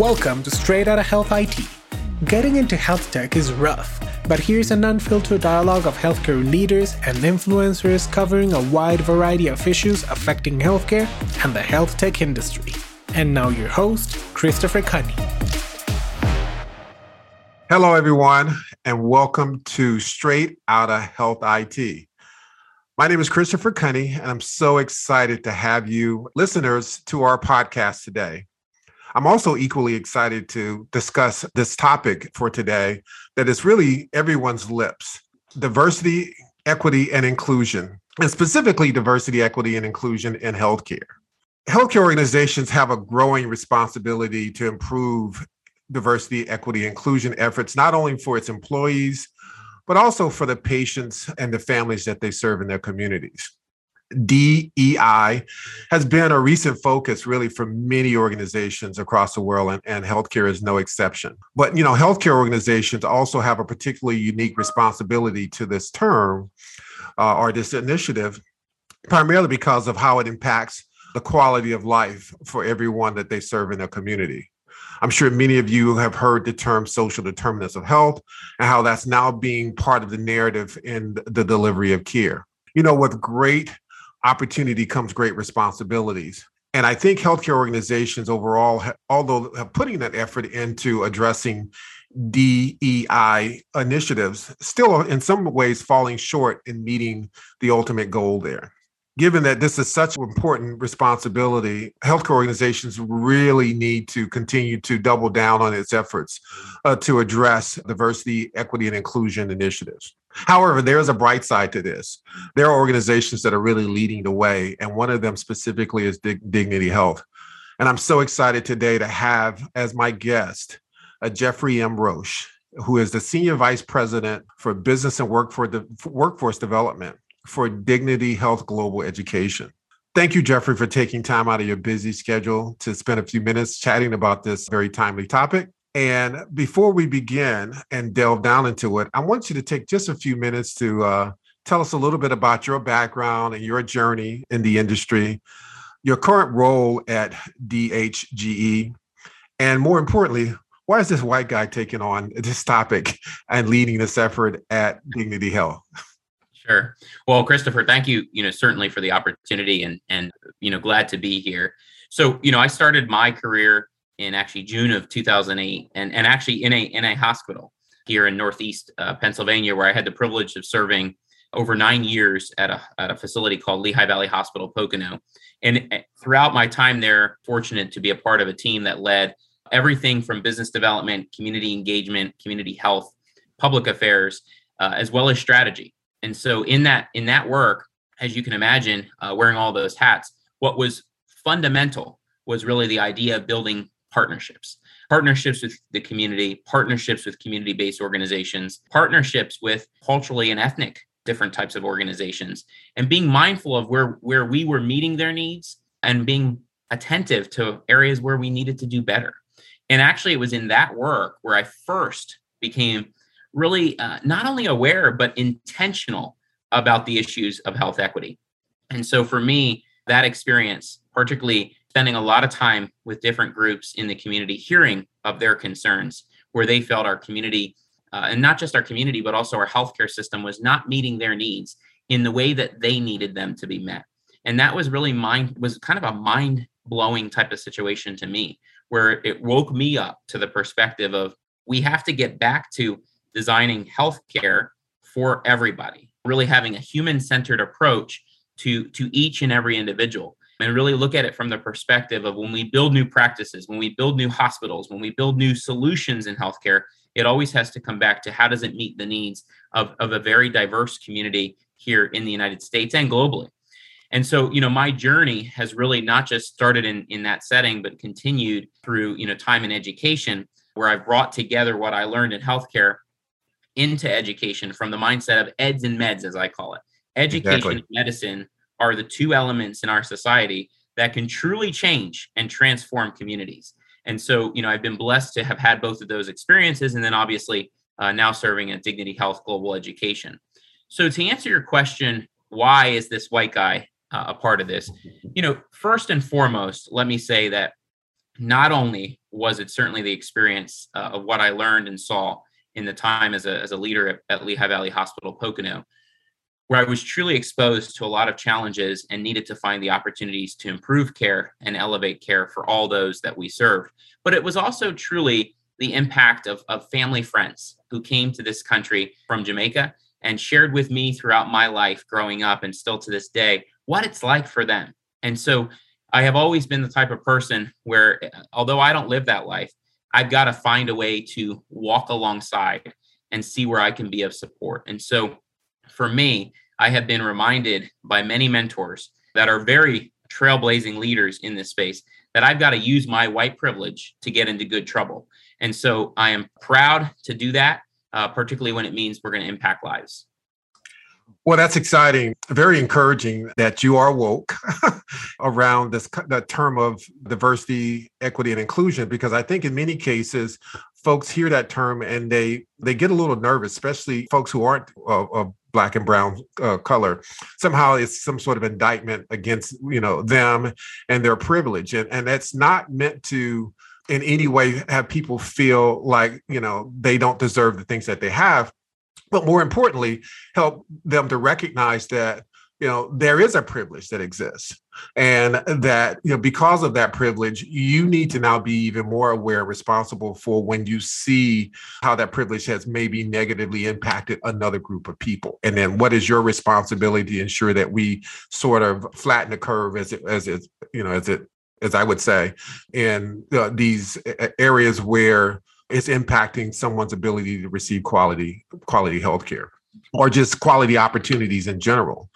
Welcome to Straight Outta Health IT. Getting into health tech is rough, but here's an unfiltered dialogue of healthcare leaders and influencers covering a wide variety of issues affecting healthcare and the health tech industry. And now, your host, Christopher Kunney. Hello, everyone, and welcome to Straight Outta Health IT. My name is Christopher Kunney, and I'm so excited to have you listeners to our podcast today. I'm also equally excited to discuss this topic for today that is really everyone's lips diversity, equity, and inclusion, and specifically diversity, equity, and inclusion in healthcare. Healthcare organizations have a growing responsibility to improve diversity, equity, inclusion efforts, not only for its employees, but also for the patients and the families that they serve in their communities. DEI has been a recent focus really for many organizations across the world, and, and healthcare is no exception. But you know, healthcare organizations also have a particularly unique responsibility to this term uh, or this initiative, primarily because of how it impacts the quality of life for everyone that they serve in their community. I'm sure many of you have heard the term social determinants of health and how that's now being part of the narrative in the delivery of care. You know, with great opportunity comes great responsibilities. And I think healthcare organizations overall, although putting that effort into addressing DEI initiatives, still in some ways falling short in meeting the ultimate goal there. Given that this is such an important responsibility, healthcare organizations really need to continue to double down on its efforts uh, to address diversity, equity, and inclusion initiatives. However, there is a bright side to this. There are organizations that are really leading the way, and one of them specifically is Dig- Dignity Health. And I'm so excited today to have as my guest a uh, Geoffrey M. Roche, who is the Senior Vice President for Business and Workforce Development for Dignity Health Global Education. Thank you, Geoffrey, for taking time out of your busy schedule to spend a few minutes chatting about this very timely topic. And before we begin and delve down into it, I want you to take just a few minutes to uh, tell us a little bit about your background and your journey in the industry, your current role at DHGE, and more importantly, why is this white guy taking on this topic and leading this effort at Dignity Health? Sure. Well, Christopher, thank you, you know, certainly for the opportunity and and you know, glad to be here. So, you know, I started my career in actually June of 2008 and and actually in a in a hospital here in Northeast uh, Pennsylvania where I had the privilege of serving over 9 years at a at a facility called Lehigh Valley Hospital Pocono. And eh, throughout my time there, fortunate to be a part of a team that led everything from business development, community engagement, community health, public affairs, uh, as well as strategy. And so in that in that work, as you can imagine, uh, wearing all those hats, what was fundamental was really the idea of building partnerships. Partnerships with the community partnerships with community-based organizations partnerships with culturally and ethnic different types of organizations and being mindful of where where we were meeting their needs and being attentive to areas where we needed to do better. And actually it was in that work where i first became really uh, not only aware but intentional about the issues of health equity. And so for me, that experience, particularly spending a lot of time with different groups in the community, hearing of their concerns, where they felt our community, uh, and not just our community, but also our healthcare system was not meeting their needs in the way that they needed them to be met. And that was really mind was kind of a mind blowing type of situation to me, where it woke me up to the perspective of we have to get back to designing healthcare for everybody, really having a human centered approach to, to each and every individual. And really look at it from the perspective of when we build new practices, when we build new hospitals, when we build new solutions in healthcare, it always has to come back to how does it meet the needs of, of a very diverse community here in the United States and globally. And so, you know, my journey has really not just started in, in that setting, but continued through, you know, time in education, where I've brought together what I learned in healthcare into education from the mindset of eds and meds, as I call it. Education exactly. and medicine are the two elements in our society that can truly change and transform communities. And so, you know, I've been blessed to have had both of those experiences, and then obviously uh, now serving at Dignity Health Global Education. So, to answer your question, why is this white guy uh, a part of this? You know, first and foremost, let me say that not only was it certainly the experience uh, of what I learned and saw in the time as a, as a leader at, at Lehigh Valley Hospital Pocono, where I was truly exposed to a lot of challenges and needed to find the opportunities to improve care and elevate care for all those that we served. But it was also truly the impact of, of family friends who came to this country from Jamaica and shared with me throughout my life growing up and still to this day what it's like for them. And so I have always been the type of person where, although I don't live that life, I've got to find a way to walk alongside and see where I can be of support. And so for me, I have been reminded by many mentors that are very trailblazing leaders in this space that I've got to use my white privilege to get into good trouble. And so I am proud to do that, uh, particularly when it means we're going to impact lives. Well, that's exciting. Very encouraging that you are woke around this the term of diversity, equity, and inclusion. Because I think in many cases, folks hear that term and they they get a little nervous, especially folks who aren't of, black and brown uh, color. Somehow, it's some sort of indictment against you know them and their privilege, and and that's not meant to in any way have people feel like you know they don't deserve the things that they have but more importantly, help them to recognize that you know there is a privilege that exists and that you know because of that privilege you need to now be even more aware responsible for when you see how that privilege has maybe negatively impacted another group of people. And then what is your responsibility to ensure that we sort of flatten the curve as it as it you know as it as i would say in uh, these areas where it's impacting someone's ability to receive quality quality health care or just quality opportunities in general.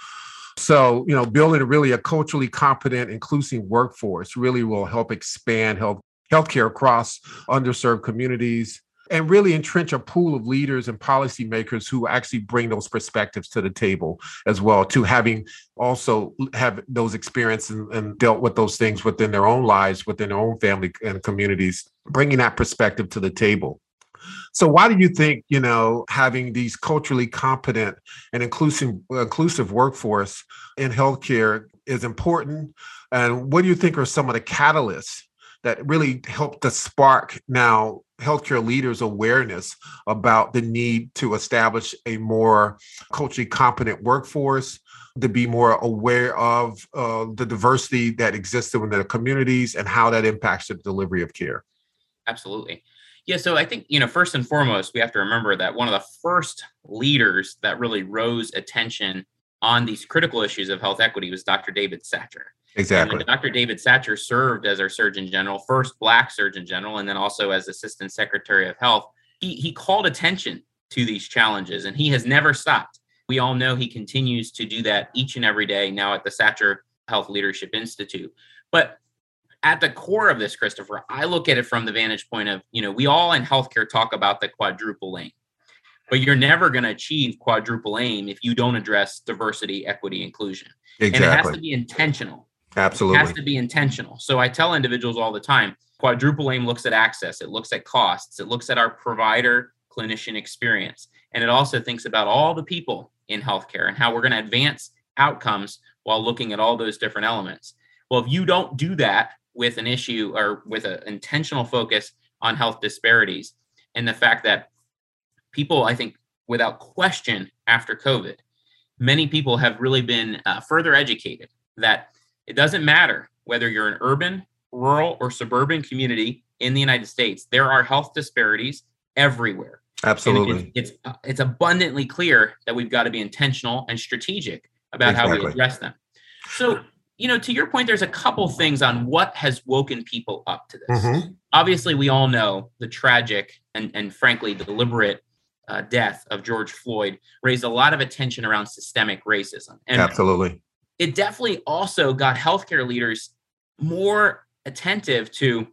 So you know building really a culturally competent inclusive workforce really will help expand health healthcare across underserved communities and really entrench a pool of leaders and policymakers who actually bring those perspectives to the table as well to having also have those experiences and, dealt with those things within their own lives within their own family and communities bringing that perspective to the table. So why do you think you know having these culturally competent and inclusive inclusive workforce in healthcare is important? And what do you think are some of the catalysts that really helped to spark now healthcare leaders awareness about the need to establish a more culturally competent workforce to be more aware of uh, the diversity that exists within the communities and how that impacts the delivery of care. Absolutely. Yeah so i think you know first and foremost we have to remember that one of the first leaders that really rose attention on these critical issues of health equity was dr david satcher Exactly. Dr. David Satcher served as our Surgeon General, first Black Surgeon General, and then also as Assistant Secretary of Health. He, he called attention to these challenges and he has never stopped. We all know he continues to do that each and every day now at the Satcher Health Leadership Institute. But at the core of this, Christopher, I look at it from the vantage point of, you know, we all in healthcare talk about the quadruple aim, but you're never going to achieve quadruple aim if you don't address diversity, equity, inclusion. Exactly. And it has to be intentional. Absolutely. It has to be intentional. So I tell individuals all the time quadruple aim looks at access, it looks at costs, it looks at our provider clinician experience, and it also thinks about all the people in healthcare and how we're going to advance outcomes while looking at all those different elements. Well, if you don't do that with an issue or with an intentional focus on health disparities and the fact that people, I think, without question, after COVID, many people have really been uh, further educated that it doesn't matter whether you're an urban, rural, or suburban community in the United States. There are health disparities everywhere. Absolutely. It's, it's, uh, it's abundantly clear that we've got to be intentional and strategic about exactly. how we address them. So, you know, to your point, there's a couple things on what has woken people up to this. Mm-hmm. Obviously, we all know the tragic and, and frankly deliberate uh, death of George Floyd raised a lot of attention around systemic racism. And Absolutely it definitely also got healthcare leaders more attentive to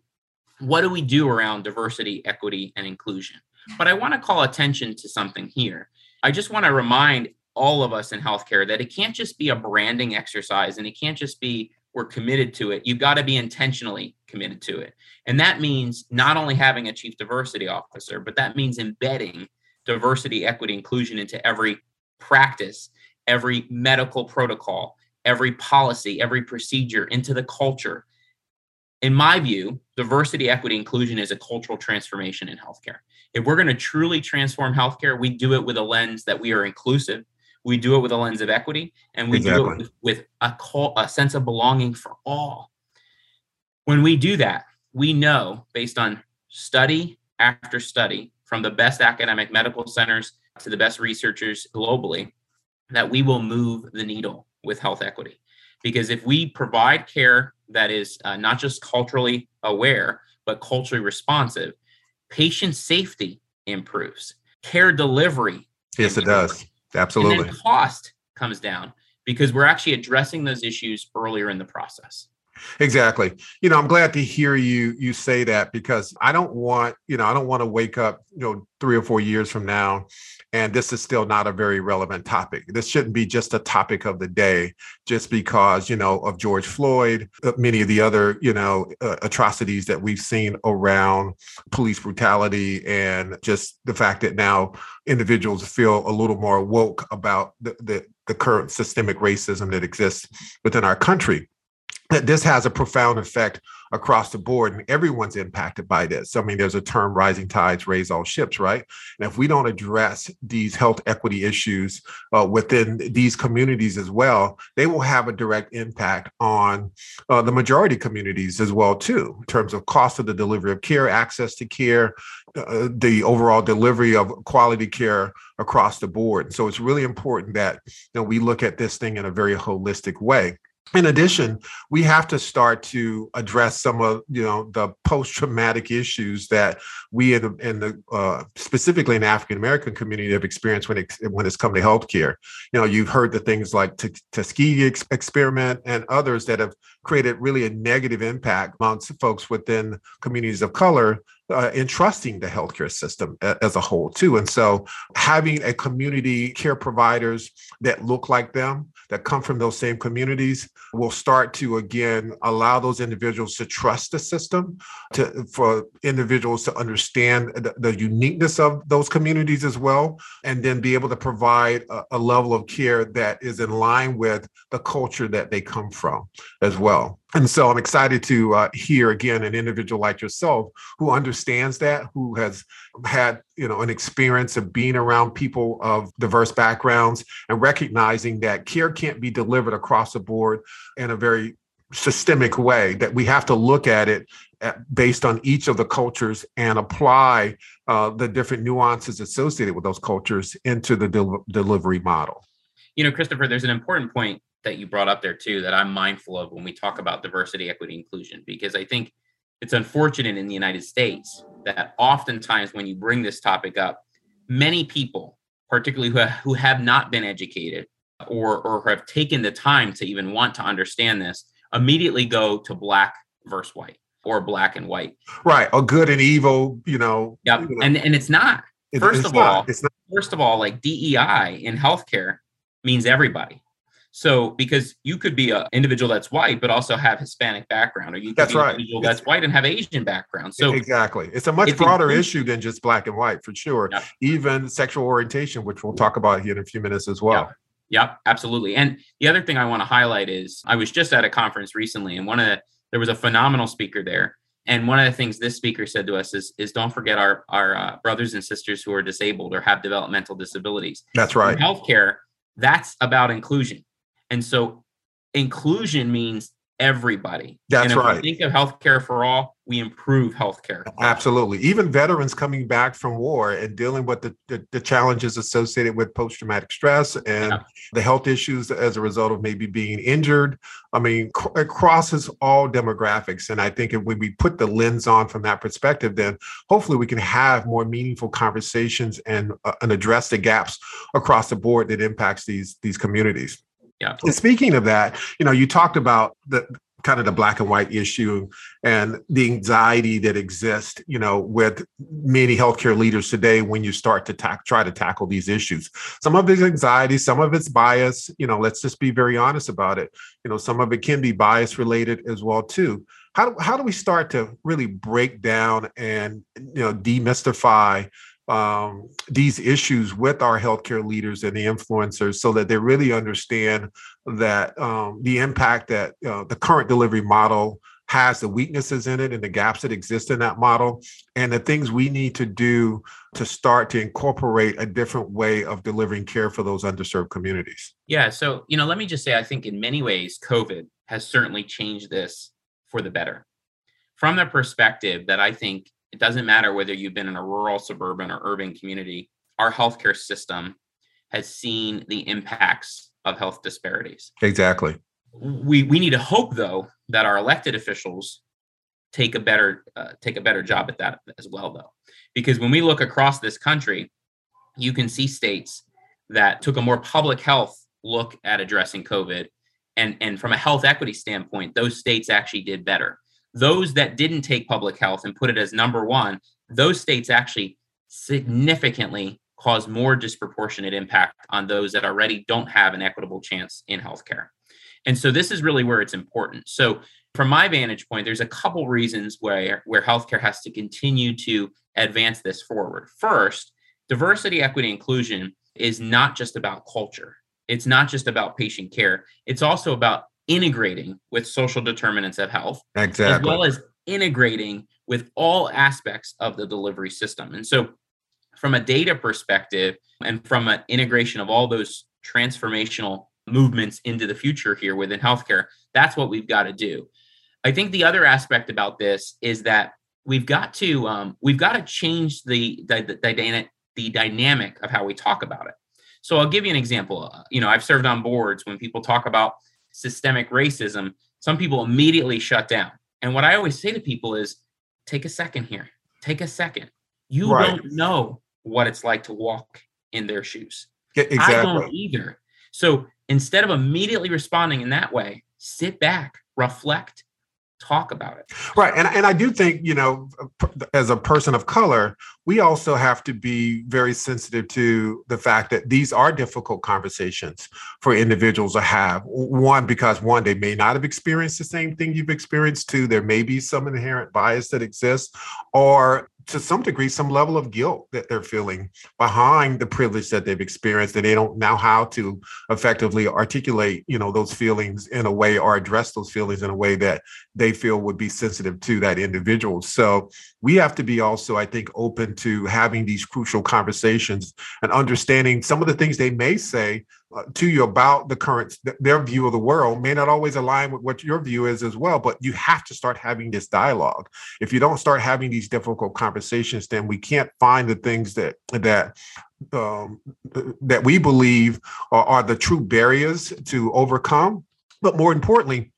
what do we do around diversity, equity, and inclusion. But I want to call attention to something here. I just want to remind all of us in healthcare that it can't just be a branding exercise and it can't just be we're committed to it. You've got to be intentionally committed to it. And that means not only having a chief diversity officer, but that means embedding diversity, equity, inclusion into every practice, every medical protocol, every policy, every procedure into the culture. in my view, diversity, equity, inclusion is a cultural transformation in healthcare. If we're going to truly transform healthcare, we do it with a lens that we are inclusive. We do it with a lens of equity, and we exactly. do it with, with a, call, a sense of belonging for all. When we do that, we know based on study after study from the best academic medical centers to the best researchers globally that we will move the needle with health equity. Because if we provide care that is uh, not just culturally aware, but culturally responsive, patient safety improves, care delivery. Yes, it does. Absolutely. And cost comes down because we're actually addressing those issues earlier in the process. Exactly. You know, I'm glad to hear you you say that because I don't want, you know, I don't want to wake up, you know, 3 or 4 years from now and this is still not a very relevant topic. This shouldn't be just a topic of the day just because, you know, of George Floyd, uh, many of the other, you know, uh, atrocities that we've seen around police brutality and just the fact that now individuals feel a little more woke about the, the, the current systemic racism that exists within our country that this has a profound effect across the board and everyone's impacted by this. I mean, there's a term rising tides raise all ships, right? And if we don't address these health equity issues uh, within these communities as well, they will have a direct impact on uh, the majority communities as well too, in terms of cost of the delivery of care, access to care, uh, the overall delivery of quality care across the board. So it's really important that you know, we look at this thing in a very holistic way in addition we have to start to address some of you know the post-traumatic issues that we in the, in the uh, specifically in the african american community have experienced when it when it's come to healthcare. You know you've heard the things like tuskegee experiment and others that have created really a negative impact amongst folks within communities of color uh, in trusting the healthcare system as a whole too. And so having a community care providers that look like them that come from those same communities will start to again allow those individuals to trust the system to for individuals to understand the, the uniqueness of those communities as well and then be able to provide a, a level of care that is in line with the culture that they come from as well and so I'm excited to uh, hear again an individual like yourself who understands that, who has had you know an experience of being around people of diverse backgrounds and recognizing that care can't be delivered across the board in a very systemic way. That we have to look at it at, based on each of the cultures and apply uh, the different nuances associated with those cultures into the del- delivery model. You know, Christopher, there's an important point that you brought up there too that I'm mindful of when we talk about diversity, equity, inclusion, because I think it's unfortunate in the United States that oftentimes when you bring this topic up, many people, particularly who have, who have not been educated or or have taken the time to even want to understand this, immediately go to black versus white or black and white. Right. Or good and evil, you know. Yep. You know. And and it's not. First of not, all, first of all, like DEI in healthcare means everybody. So because you could be an individual that's white, but also have Hispanic background, or you could that's be right. an individual that's white and have Asian background. So exactly, it's a much broader issue than just black and white for sure. Even sexual orientation, which we'll talk about here in a few minutes as well. Yep. Yep, absolutely. And the other thing I want to highlight is I was just at a conference recently, and one of the there was a phenomenal speaker there. And one of the things this speaker said to us is, is don't forget our our uh, brothers and sisters who are disabled or have developmental disabilities. That's right. In healthcare, that's about inclusion. And so inclusion means everybody. That's and right. We think of healthcare for all, we improve healthcare. Absolutely. Even veterans coming back from war and dealing with the, the, the challenges associated with post traumatic stress and yeah. the health issues as a result of maybe being injured. I mean, it crosses all demographics. And I think if when we put the lens on from that perspective, then hopefully we can have more meaningful conversations and, uh, and address the gaps across the board that impacts these, these communities. Yeah. And speaking of that, you know, you talked about the kind of the black and white issue and the anxiety that exists, you know, with many healthcare leaders today when you start to ta- try to tackle these issues. Some of it's anxiety, some of it's bias. You know, let's just be very honest about it. You know, some of it can be bias related as well too. How do, how do we start to really break down and you know demystify um, these issues with our healthcare leaders and the influencers so that they really understand that um, the impact that uh, the current delivery model has the weaknesses in it and the gaps that exist in that model and the things we need to do to start to incorporate a different way of delivering care for those underserved communities. Yeah so you know let me just say i think in many ways covid has certainly changed this for the better. From the perspective that i think it doesn't matter whether you've been in a rural suburban or urban community our healthcare system has seen the impacts of health disparities. Exactly. We we need to hope though that our elected officials take a better uh, take a better job at that as well though. Because when we look across this country you can see states that took a more public health look at addressing covid and and from a health equity standpoint those states actually did better those that didn't take public health and put it as number 1 those states actually significantly cause more disproportionate impact on those that already don't have an equitable chance in healthcare and so this is really where it's important. So from my vantage point, there's a couple reasons where where healthcare has to continue to advance this forward. First, diversity, equity, inclusion is not just about culture. It's not just about patient care. It's also about integrating with social determinants of health, exactly. as well as integrating with all aspects of the delivery system. And so, from a data perspective, and from an integration of all those transformational movements into the future here within healthcare. That's what we've got to do. I think the other aspect about this is that we've got to um, we've got to change the the, the, the the dynamic of how we talk about it. So I'll give you an example. Uh, you know, I've served on boards when people talk about systemic racism. Some people immediately shut down. And what I always say to people is, take a second here. Take a second. You right. don't know what it's like to walk in their shoes. Exactly. I don't either. So instead of immediately responding in that way, sit back, reflect, talk about it. Right. And, and I do think, you know, as a person of color, we also have to be very sensitive to the fact that these are difficult conversations for individuals to have. One, because one, they may not have experienced the same thing you've experienced. Two, there may be some inherent bias that exists, or to some degree some level of guilt that they're feeling behind the privilege that they've experienced and they don't know how to effectively articulate you know those feelings in a way or address those feelings in a way that they feel would be sensitive to that individual. So we have to be also i think open to having these crucial conversations and understanding some of the things they may say uh, to you about the current their view of the world may not always align with what your view is as well but you have to start having this dialogue. If you don't start having these difficult conversations then we can't find the things that that um, that we believe are, are the true barriers to overcome. But more importantly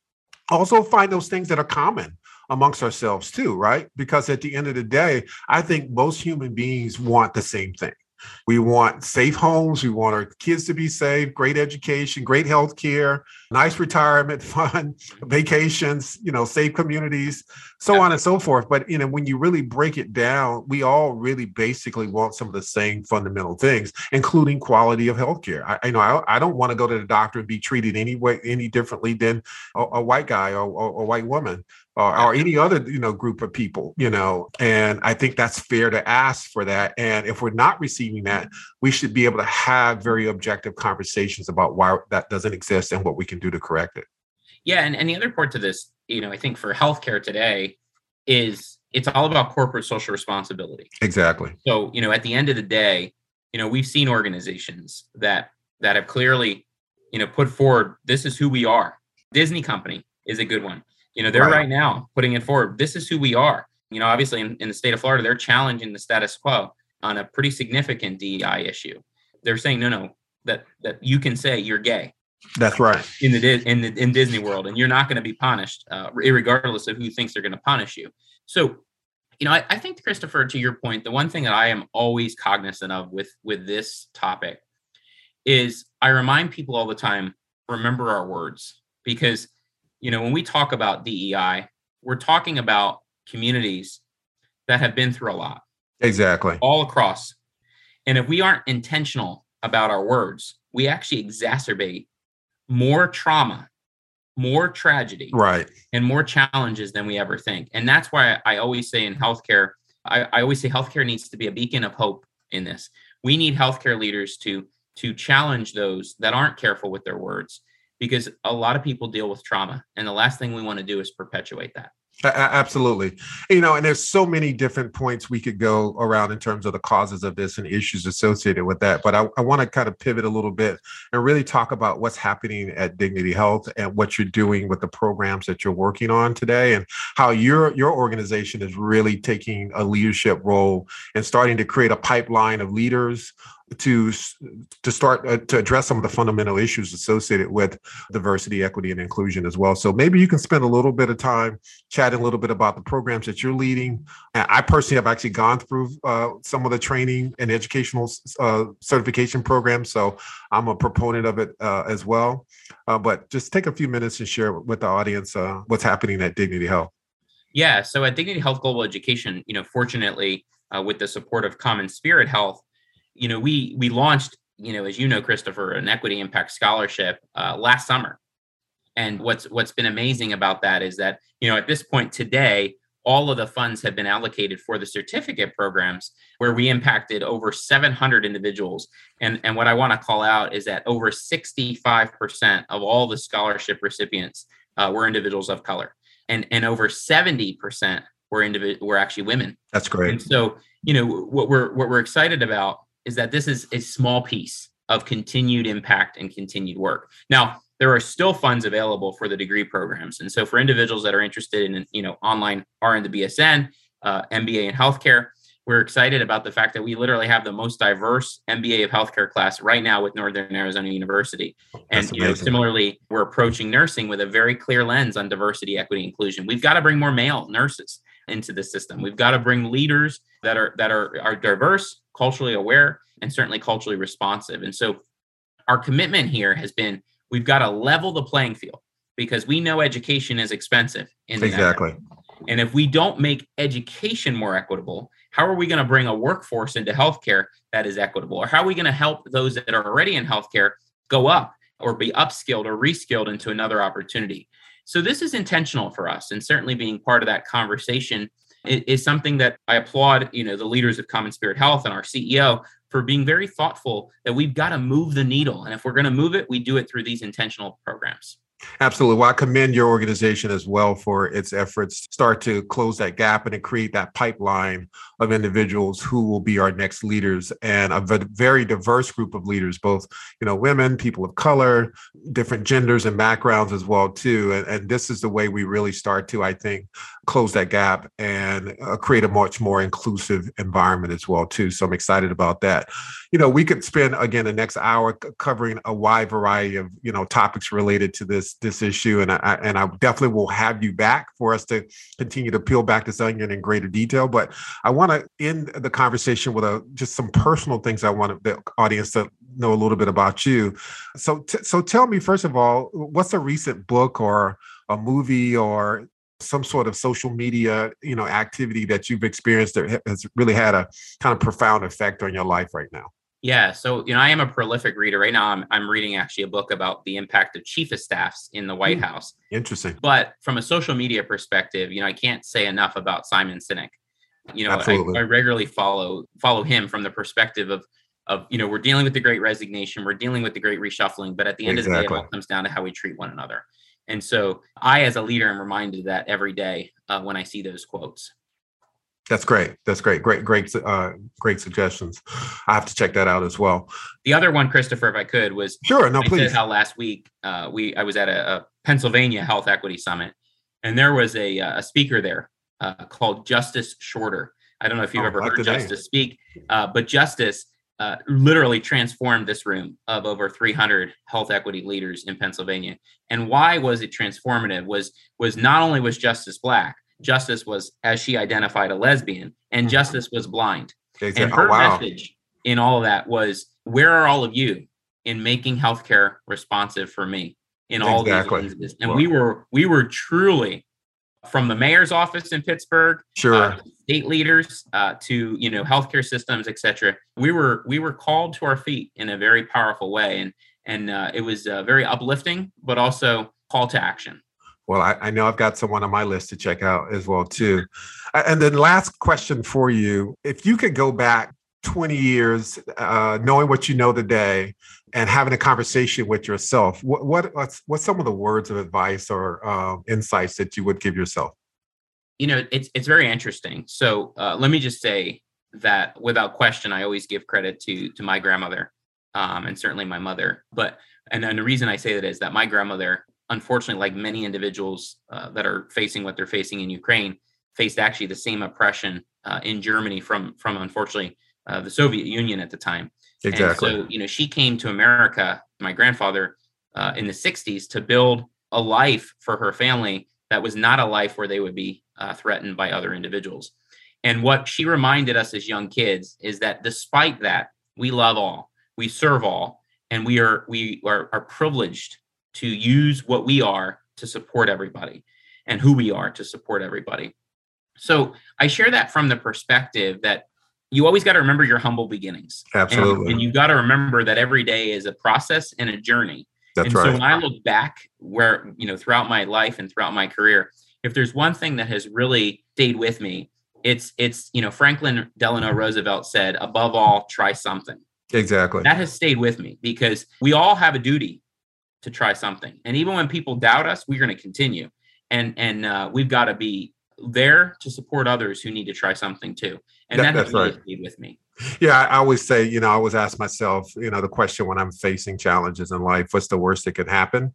also find those things that are common amongst ourselves too right? Because at the end of the day i think most human beings want the same thing we want safe homes. We want our kids to be safe, great education, great health care, nice retirement fund, vacations, you know, safe communities, so on and so forth. But, you know, when you really break it down, we all really basically want some of the same fundamental things, including quality of health care. I, you know, I, I don't want to go to the doctor and be treated any way, any differently than a, a white guy or, or a white woman or, or, any other you know group of people you know and i think that's fair to ask for that. And if we're not receiving that we should be able to have very objective conversations about why that doesn't exist and what we can do to correct it. Yeah and, and the other part to this you know i think for healthcare today is it's all about corporate social responsibility. Exactly. So you know at the end of the day you know we've seen organizations that that have clearly you know put forward this is who we are. Disney company is a good one you know, they're right, right now putting it forward. This is who we are. You know, obviously in, in the state of Florida, they're challenging the status quo on a pretty significant DEI issue. They're saying, no, no, that that you can say you're gay. That's right. In the in the in Disney World, and you're not going to be punished, uh, regardless of who thinks they're going to punish you. So, you know, I, I think Christopher, to your point, the one thing that I am always cognizant of with with this topic is I remind people all the time, remember our words, because you know, when we talk about DEI, we're talking about communities that have been through a lot. Exactly. All across. And if we aren't intentional about our words, we actually exacerbate more trauma, more tragedy, right, and more challenges than we ever think. And that's why I always say in healthcare, I, I always say healthcare needs to be a beacon of hope in this. We need healthcare leaders to to challenge those that aren't careful with their words because a lot of people deal with trauma and the last thing we want to do is perpetuate that Absolutely. You know, and there's so many different points we could go around in terms of the causes of this and issues associated with that. But I, I want to kind of pivot a little bit and really talk about what's happening at Dignity Health and what you're doing with the programs that you're working on today and how your your organization is really taking a leadership role and starting to create a pipeline of leaders to to start uh, to address some of the fundamental issues associated with diversity, equity, and inclusion as well. So maybe you can spend a little bit of time chatting a little bit about the programs that you're leading. I personally have actually gone through uh, some of the training and educational uh, certification programs, so I'm a proponent of it uh, as well. Uh, but just take a few minutes and share with the audience uh, what's happening at Dignity Health. Yeah, so at Dignity Health Global Education, you know, fortunately, with the support of CommonSpirit Health you know, we we launched, you know, as you know, Christopher, an equity impact scholarship uh, last summer. And what's what's been amazing about that is that you know at this point today, all of the funds have been allocated for the certificate programs where we impacted over 700 individuals. And, and what I want to call out is that over 65% of all the scholarship recipients uh, were individuals of color, and, and over 70% were individ- were actually women. That's great. And so, you know, what we're what we're excited about is that this is a small piece of continued impact and continued work. Now, there are still funds available for the degree programs. And so for individuals that are interested in, you know, online RN to BSN, uh, MBA in healthcare, we're excited about the fact that we literally have the most diverse MBA of healthcare class right now with Northern Arizona University. And you know, similarly, we're approaching nursing with a very clear lens on diversity, equity, inclusion. We've got to bring more male nurses into the system. We've got to bring leaders that are that are, are diverse, culturally aware, and certainly culturally responsive. And so our commitment here has been we've got to level the playing field because we know education is expensive exactly. And if we don't make education more equitable, how are we going to bring a workforce into healthcare that is equitable? Or how are we going to help those that are already in healthcare go up or be upskilled or reskilled into another opportunity? So this is intentional for us, and certainly being part of that conversation is something that I applaud, you know, the leaders of CommonSpirit Health and our CEO for being very thoughtful that we've got to move the needle. And if we're going to move it, we do it through these intentional programs. Absolutely. Well, I commend your organization as well for its efforts to start to close that gap and to create that pipeline of individuals who will be our next leaders and a very diverse group of leaders, both, you know, women, people of color, different genders and backgrounds as well, too. And, and this is the way we really start to, I think, close that gap and uh, create a much more inclusive environment as well, too. So I'm excited about that. You know, we could spend again the next hour covering a wide variety of, you know, topics related to this this issue, and I and I definitely will have you back for us to continue to peel back this onion in greater detail. But I want to end the conversation with a just some personal things I want the audience to know a little bit about you. So t- so tell me first of all, what's a recent book or a movie or some sort of social media you know activity that you've experienced that has really had a kind of profound effect on your life right now yeah, so you know, I am a prolific reader. Right now, I'm I'm reading actually a book about the impact of chief of staffs in the White mm, House. Interesting. But from a social media perspective, you know, I can't say enough about Simon Sinek. You know, I, I, regularly follow follow him from the perspective of of you know we're dealing with the Great Resignation, we're dealing with the Great Reshuffling, but at the end exactly. of the day, it all comes down to how we treat one another. And so, I, as a leader, am reminded of that every day uh, when I see those quotes. That's great. That's great. Great, great, uh, great suggestions. I have to check that out as well. The other one, Christopher, if I could, was sure. No, I please. how last week uh, we I was at a, a, Pennsylvania Health Equity Summit, and there was a, uh, a speaker there uh, called Justice Shorter. I don't know if you've oh, ever like heard Justice speak, uh, but Justice uh, literally transformed this room of over 300 health equity leaders in Pennsylvania. And why was it transformative? Was was not only was Justice black, Justice was, as she identified, a lesbian, and mm-hmm. Justice was blind. And her oh, wow. message in all of that was, "Where are all of you in making healthcare responsive for me in all exactly. these lenses?" And we were we were truly from the mayor's office in Pittsburgh, sure, uh, state leaders uh, to you know healthcare systems, etc. We were we were called to our feet in a very powerful way, and and uh, it was uh, very uplifting, but also call to action. Well, I, I, know I've got someone on my list to check out as well too. And then last question for you: If you could go back 20 years, uh, knowing what you know today, and having a conversation with yourself, what, what what's what's some of the words of advice or uh, insights that you would give yourself? you know, it's it's very interesting. So uh, let me just say that without question, I always give credit to to my grandmother um, and certainly my mother. But and, and the reason I say that is that my grandmother, unfortunately, like many individuals uh, that are facing what they're facing in Ukraine, faced actually the same oppression uh, in Germany from from unfortunately uh, the Soviet Union at the time. Exactly. And so you know she came to America, my grandfather, uh, in the '60s to build a life for her family that was not a life where they would be uh, threatened by other individuals. And what she reminded us as young kids is that despite that, we love all, we serve all, and we are we are, are privileged to use what we are to support everybody and who we are to support everybody. So I share that from the perspective that you always got to remember your humble beginnings. Absolutely. And, and you got to remember that every day is a process and a journey. That's and right. so when I look back where, you know, throughout my life and throughout my career, if there's one thing that has really stayed with me, it's it's you know Franklin Delano Roosevelt said, above all, try something. exactly. That has stayed with me because we all have a duty to try something, and even when people doubt us, we're going to continue, and and uh, we've got to be there to support others who need to try something too, and That- that's really right. with me. Yeah, I I always say, you know, I always ask myself, you know, the question when I'm facing challenges in life, what's the worst that could happen?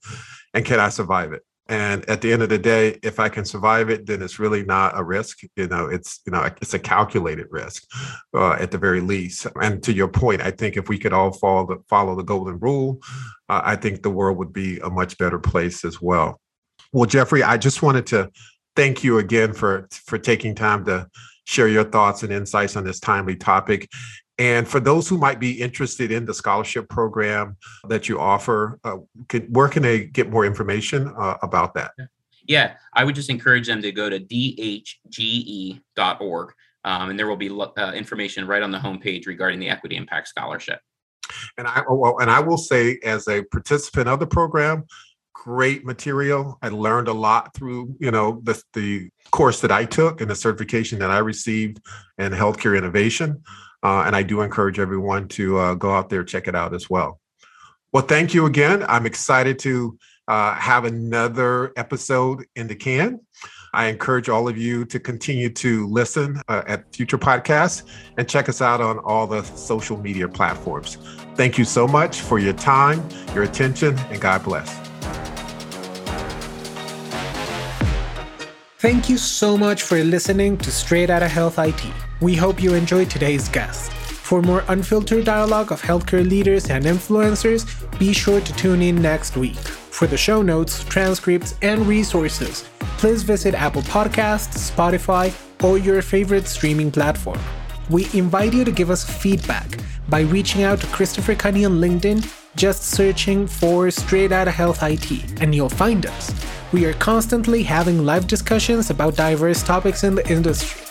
And can I survive it? And at the end of the day, if I can survive it, then it's really not a risk. You know, it's, you know, it's a calculated risk uh, at the very least. And to your point, I think if we could all follow the, follow the golden rule, uh, I think the world would be a much better place as well. Well, Geoffrey, I just wanted to thank you again for for taking time to share your thoughts and insights on this timely topic. And for those who might be interested in the scholarship program that you offer, uh, could, where can they get more information uh, about that? Yeah, I would just encourage them to go to dhge.org, um, and there will be uh, information right on the homepage regarding the Equity Impact Scholarship. And I oh, well, and I will say, as a participant of the program, great material. I learned a lot through you know the the course that I took and the certification that I received in healthcare innovation. Uh, and I do encourage everyone to uh, go out there check it out as well. Well, thank you again. I'm excited to uh, have another episode in the can. I encourage all of you to continue to listen uh, at future podcasts and check us out on all the social media platforms. Thank you so much for your time, your attention, and God bless. Thank you so much for listening to Straight Outta Health IT. We hope you enjoyed today's guest. For more unfiltered dialogue of healthcare leaders and influencers, be sure to tune in next week. For the show notes, transcripts, and resources, please visit Apple Podcasts, Spotify, or your favorite streaming platform. We invite you to give us feedback by reaching out to Christopher Kunney on LinkedIn, just searching for Straight Outta Health IT, and you'll find us. We are constantly having live discussions about diverse topics in the industry.